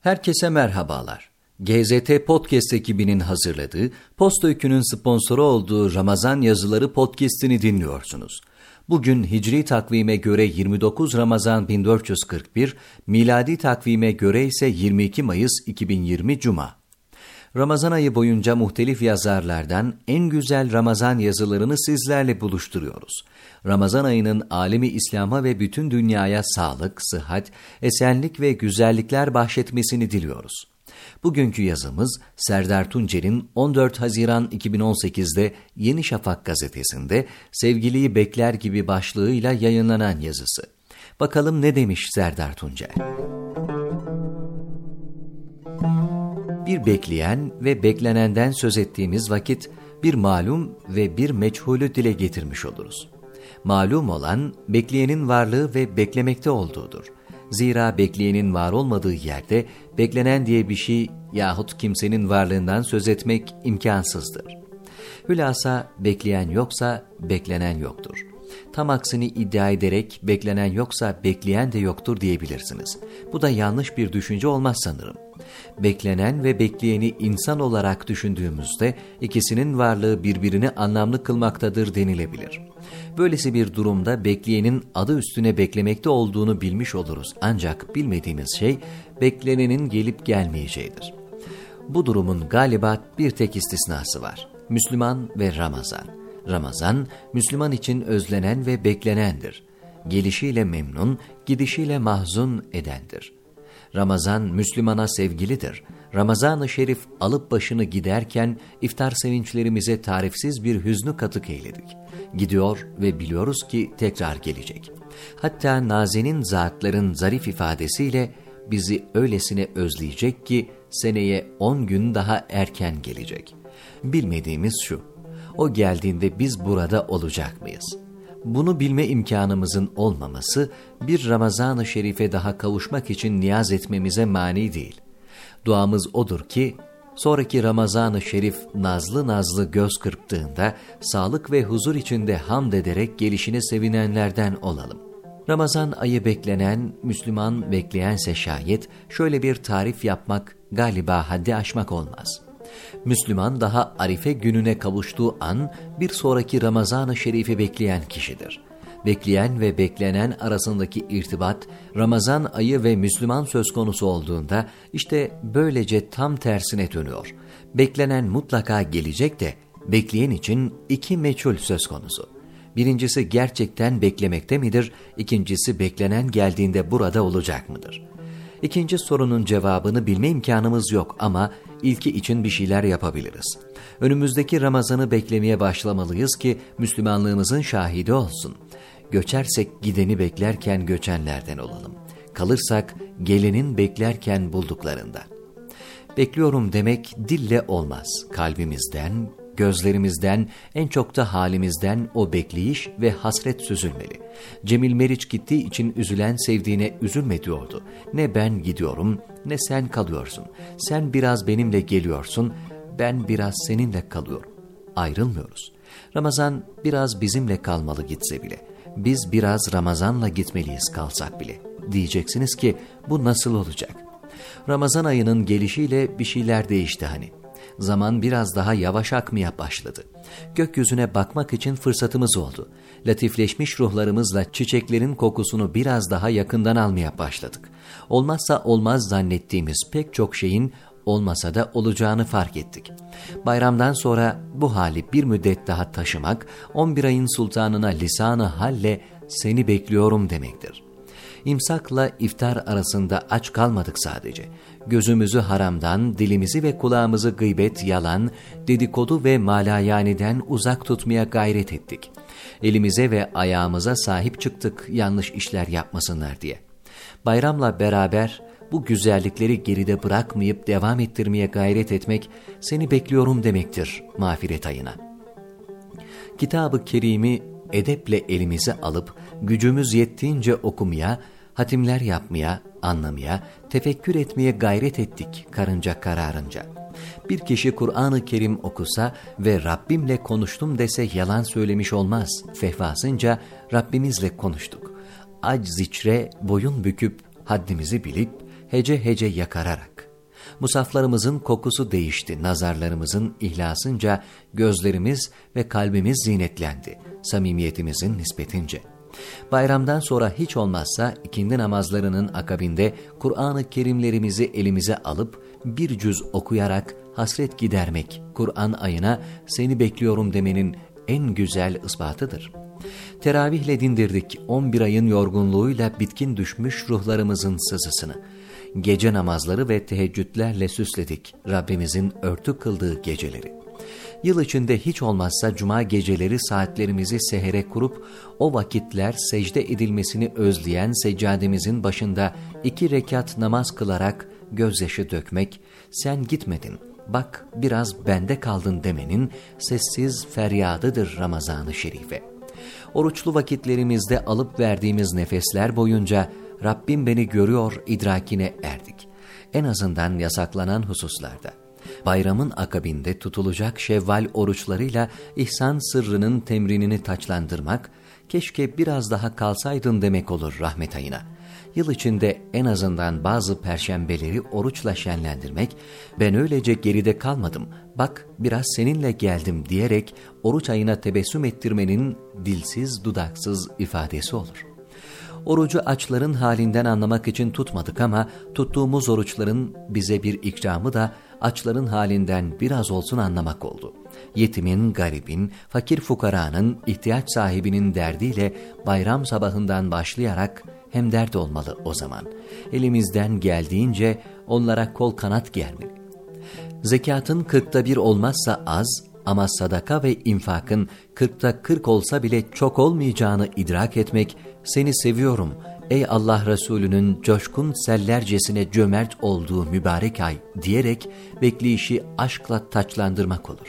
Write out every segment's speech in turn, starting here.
Herkese merhabalar. GZT Podcast ekibinin hazırladığı, Posta Öykü'nün sponsoru olduğu Ramazan Yazıları podcast'ini dinliyorsunuz. Bugün Hicri takvime göre 29 Ramazan 1441, miladi takvime göre ise 22 Mayıs 2020 Cuma. Ramazan ayı boyunca muhtelif yazarlardan en güzel Ramazan yazılarını sizlerle buluşturuyoruz. Ramazan ayının alemi İslam'a ve bütün dünyaya sağlık, sıhhat, esenlik ve güzellikler bahşetmesini diliyoruz. Bugünkü yazımız Serdar Tuncer'in 14 Haziran 2018'de Yeni Şafak gazetesinde Sevgiliyi Bekler gibi başlığıyla yayınlanan yazısı. Bakalım ne demiş Serdar Tuncer? Bir bekleyen ve beklenenden söz ettiğimiz vakit bir malum ve bir meçhulü dile getirmiş oluruz. Malum olan bekleyenin varlığı ve beklemekte olduğudur. Zira bekleyenin var olmadığı yerde beklenen diye bir şey yahut kimsenin varlığından söz etmek imkansızdır. Hülasa bekleyen yoksa beklenen yoktur. Tam aksini iddia ederek beklenen yoksa bekleyen de yoktur diyebilirsiniz. Bu da yanlış bir düşünce olmaz sanırım. Beklenen ve bekleyeni insan olarak düşündüğümüzde ikisinin varlığı birbirini anlamlı kılmaktadır denilebilir. Böylesi bir durumda bekleyenin adı üstüne beklemekte olduğunu bilmiş oluruz. Ancak bilmediğimiz şey beklenenin gelip gelmeyeceğidir. Bu durumun galiba bir tek istisnası var. Müslüman ve Ramazan. Ramazan, Müslüman için özlenen ve beklenendir. Gelişiyle memnun, gidişiyle mahzun edendir. Ramazan Müslümana sevgilidir. Ramazan-ı Şerif alıp başını giderken iftar sevinçlerimize tarifsiz bir hüznü katık eyledik. Gidiyor ve biliyoruz ki tekrar gelecek. Hatta nazenin zatların zarif ifadesiyle bizi öylesine özleyecek ki seneye on gün daha erken gelecek. Bilmediğimiz şu, o geldiğinde biz burada olacak mıyız? Bunu bilme imkanımızın olmaması bir Ramazan-ı Şerif'e daha kavuşmak için niyaz etmemize mani değil. Duamız odur ki sonraki Ramazan-ı Şerif nazlı nazlı göz kırptığında sağlık ve huzur içinde hamd ederek gelişine sevinenlerden olalım. Ramazan ayı beklenen, Müslüman bekleyense şayet şöyle bir tarif yapmak galiba haddi aşmak olmaz.'' Müslüman daha Arife gününe kavuştuğu an bir sonraki Ramazan-ı Şerif'i bekleyen kişidir. Bekleyen ve beklenen arasındaki irtibat Ramazan ayı ve Müslüman söz konusu olduğunda işte böylece tam tersine dönüyor. Beklenen mutlaka gelecek de bekleyen için iki meçhul söz konusu. Birincisi gerçekten beklemekte midir? İkincisi beklenen geldiğinde burada olacak mıdır? İkinci sorunun cevabını bilme imkanımız yok ama ilki için bir şeyler yapabiliriz. Önümüzdeki Ramazan'ı beklemeye başlamalıyız ki Müslümanlığımızın şahidi olsun. Göçersek gideni beklerken göçenlerden olalım. Kalırsak gelenin beklerken bulduklarında. Bekliyorum demek dille olmaz. Kalbimizden, Gözlerimizden, en çok da halimizden o bekleyiş ve hasret süzülmeli. Cemil Meriç gittiği için üzülen sevdiğine üzülme diyordu. Ne ben gidiyorum, ne sen kalıyorsun. Sen biraz benimle geliyorsun, ben biraz seninle kalıyorum. Ayrılmıyoruz. Ramazan biraz bizimle kalmalı gitse bile. Biz biraz Ramazan'la gitmeliyiz kalsak bile. Diyeceksiniz ki bu nasıl olacak? Ramazan ayının gelişiyle bir şeyler değişti hani zaman biraz daha yavaş akmaya başladı. Gökyüzüne bakmak için fırsatımız oldu. Latifleşmiş ruhlarımızla çiçeklerin kokusunu biraz daha yakından almaya başladık. Olmazsa olmaz zannettiğimiz pek çok şeyin olmasa da olacağını fark ettik. Bayramdan sonra bu hali bir müddet daha taşımak, 11 ayın sultanına lisanı halle seni bekliyorum demektir.'' İmsakla iftar arasında aç kalmadık sadece. Gözümüzü haramdan, dilimizi ve kulağımızı gıybet, yalan, dedikodu ve malayaniden uzak tutmaya gayret ettik. Elimize ve ayağımıza sahip çıktık yanlış işler yapmasınlar diye. Bayramla beraber bu güzellikleri geride bırakmayıp devam ettirmeye gayret etmek seni bekliyorum demektir mağfiret ayına. Kitabı Kerim'i edeple elimize alıp gücümüz yettiğince okumaya, hatimler yapmaya, anlamaya, tefekkür etmeye gayret ettik karınca kararınca. Bir kişi Kur'an-ı Kerim okusa ve Rabbimle konuştum dese yalan söylemiş olmaz. Fehvasınca Rabbimizle konuştuk. Ac ziçre boyun büküp haddimizi bilip hece hece yakararak. Musaflarımızın kokusu değişti, nazarlarımızın ihlasınca gözlerimiz ve kalbimiz zinetlendi, samimiyetimizin nispetince. Bayramdan sonra hiç olmazsa ikindi namazlarının akabinde Kur'an-ı Kerimlerimizi elimize alıp bir cüz okuyarak hasret gidermek, Kur'an ayına seni bekliyorum demenin en güzel ispatıdır. Teravihle dindirdik 11 ayın yorgunluğuyla bitkin düşmüş ruhlarımızın sızısını. Gece namazları ve teheccüdlerle süsledik Rabbimizin örtü kıldığı geceleri. Yıl içinde hiç olmazsa cuma geceleri saatlerimizi sehere kurup o vakitler secde edilmesini özleyen seccademizin başında iki rekat namaz kılarak gözyaşı dökmek, sen gitmedin, bak biraz bende kaldın demenin sessiz feryadıdır Ramazan-ı Şerife. Oruçlu vakitlerimizde alıp verdiğimiz nefesler boyunca Rabbim beni görüyor idrakine erdik. En azından yasaklanan hususlarda. Bayramın akabinde tutulacak şevval oruçlarıyla ihsan sırrının temrinini taçlandırmak, keşke biraz daha kalsaydın demek olur rahmet ayına. Yıl içinde en azından bazı perşembeleri oruçla şenlendirmek, ben öylece geride kalmadım, bak biraz seninle geldim diyerek oruç ayına tebessüm ettirmenin dilsiz dudaksız ifadesi olur. Orucu açların halinden anlamak için tutmadık ama tuttuğumuz oruçların bize bir ikramı da açların halinden biraz olsun anlamak oldu. Yetimin, garibin, fakir fukaranın, ihtiyaç sahibinin derdiyle bayram sabahından başlayarak hem dert olmalı o zaman. Elimizden geldiğince onlara kol kanat germeli. Zekatın kırkta bir olmazsa az ama sadaka ve infakın kırkta kırk olsa bile çok olmayacağını idrak etmek, seni seviyorum, ey Allah Resulü'nün coşkun sellercesine cömert olduğu mübarek ay diyerek bekleyişi aşkla taçlandırmak olur.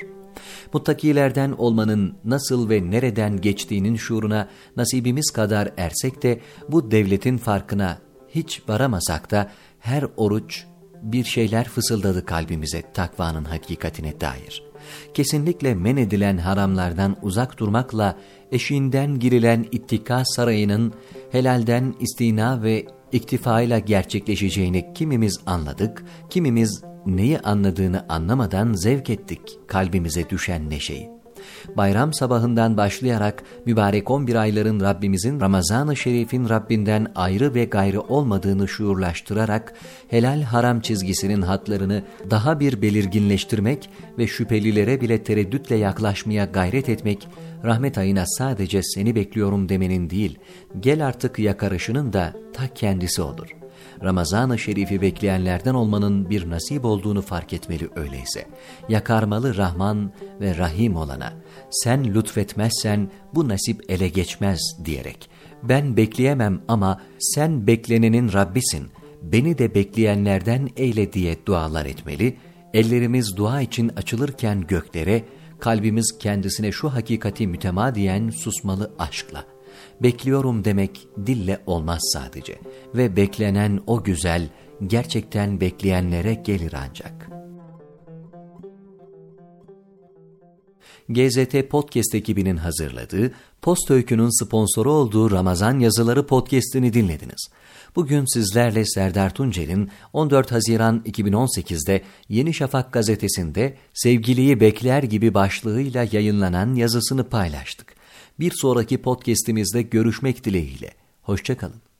Muttakilerden olmanın nasıl ve nereden geçtiğinin şuuruna nasibimiz kadar ersek de bu devletin farkına hiç varamasak da her oruç bir şeyler fısıldadı kalbimize takvanın hakikatine dair. Kesinlikle men edilen haramlardan uzak durmakla eşiğinden girilen ittika sarayının helalden istina ve iktifayla gerçekleşeceğini kimimiz anladık, kimimiz neyi anladığını anlamadan zevk ettik kalbimize düşen neşeyi. Bayram sabahından başlayarak mübarek 11 ayların Rabbimizin Ramazan-ı Şerif'in Rabbinden ayrı ve gayrı olmadığını şuurlaştırarak helal haram çizgisinin hatlarını daha bir belirginleştirmek ve şüphelilere bile tereddütle yaklaşmaya gayret etmek, rahmet ayına sadece seni bekliyorum demenin değil, gel artık yakarışının da ta kendisi olur.'' Ramazan-ı Şerif'i bekleyenlerden olmanın bir nasip olduğunu fark etmeli öyleyse. Yakarmalı Rahman ve Rahim olana, sen lütfetmezsen bu nasip ele geçmez diyerek, ben bekleyemem ama sen beklenenin Rabbisin, beni de bekleyenlerden eyle diye dualar etmeli, ellerimiz dua için açılırken göklere, kalbimiz kendisine şu hakikati mütemadiyen susmalı aşkla bekliyorum demek dille olmaz sadece ve beklenen o güzel gerçekten bekleyenlere gelir ancak. GZT Podcast ekibinin hazırladığı, Post Öykü'nün sponsoru olduğu Ramazan Yazıları Podcast'ini dinlediniz. Bugün sizlerle Serdar Tuncel'in 14 Haziran 2018'de Yeni Şafak gazetesinde Sevgiliyi Bekler gibi başlığıyla yayınlanan yazısını paylaştık. Bir sonraki podcast'imizde görüşmek dileğiyle. Hoşçakalın.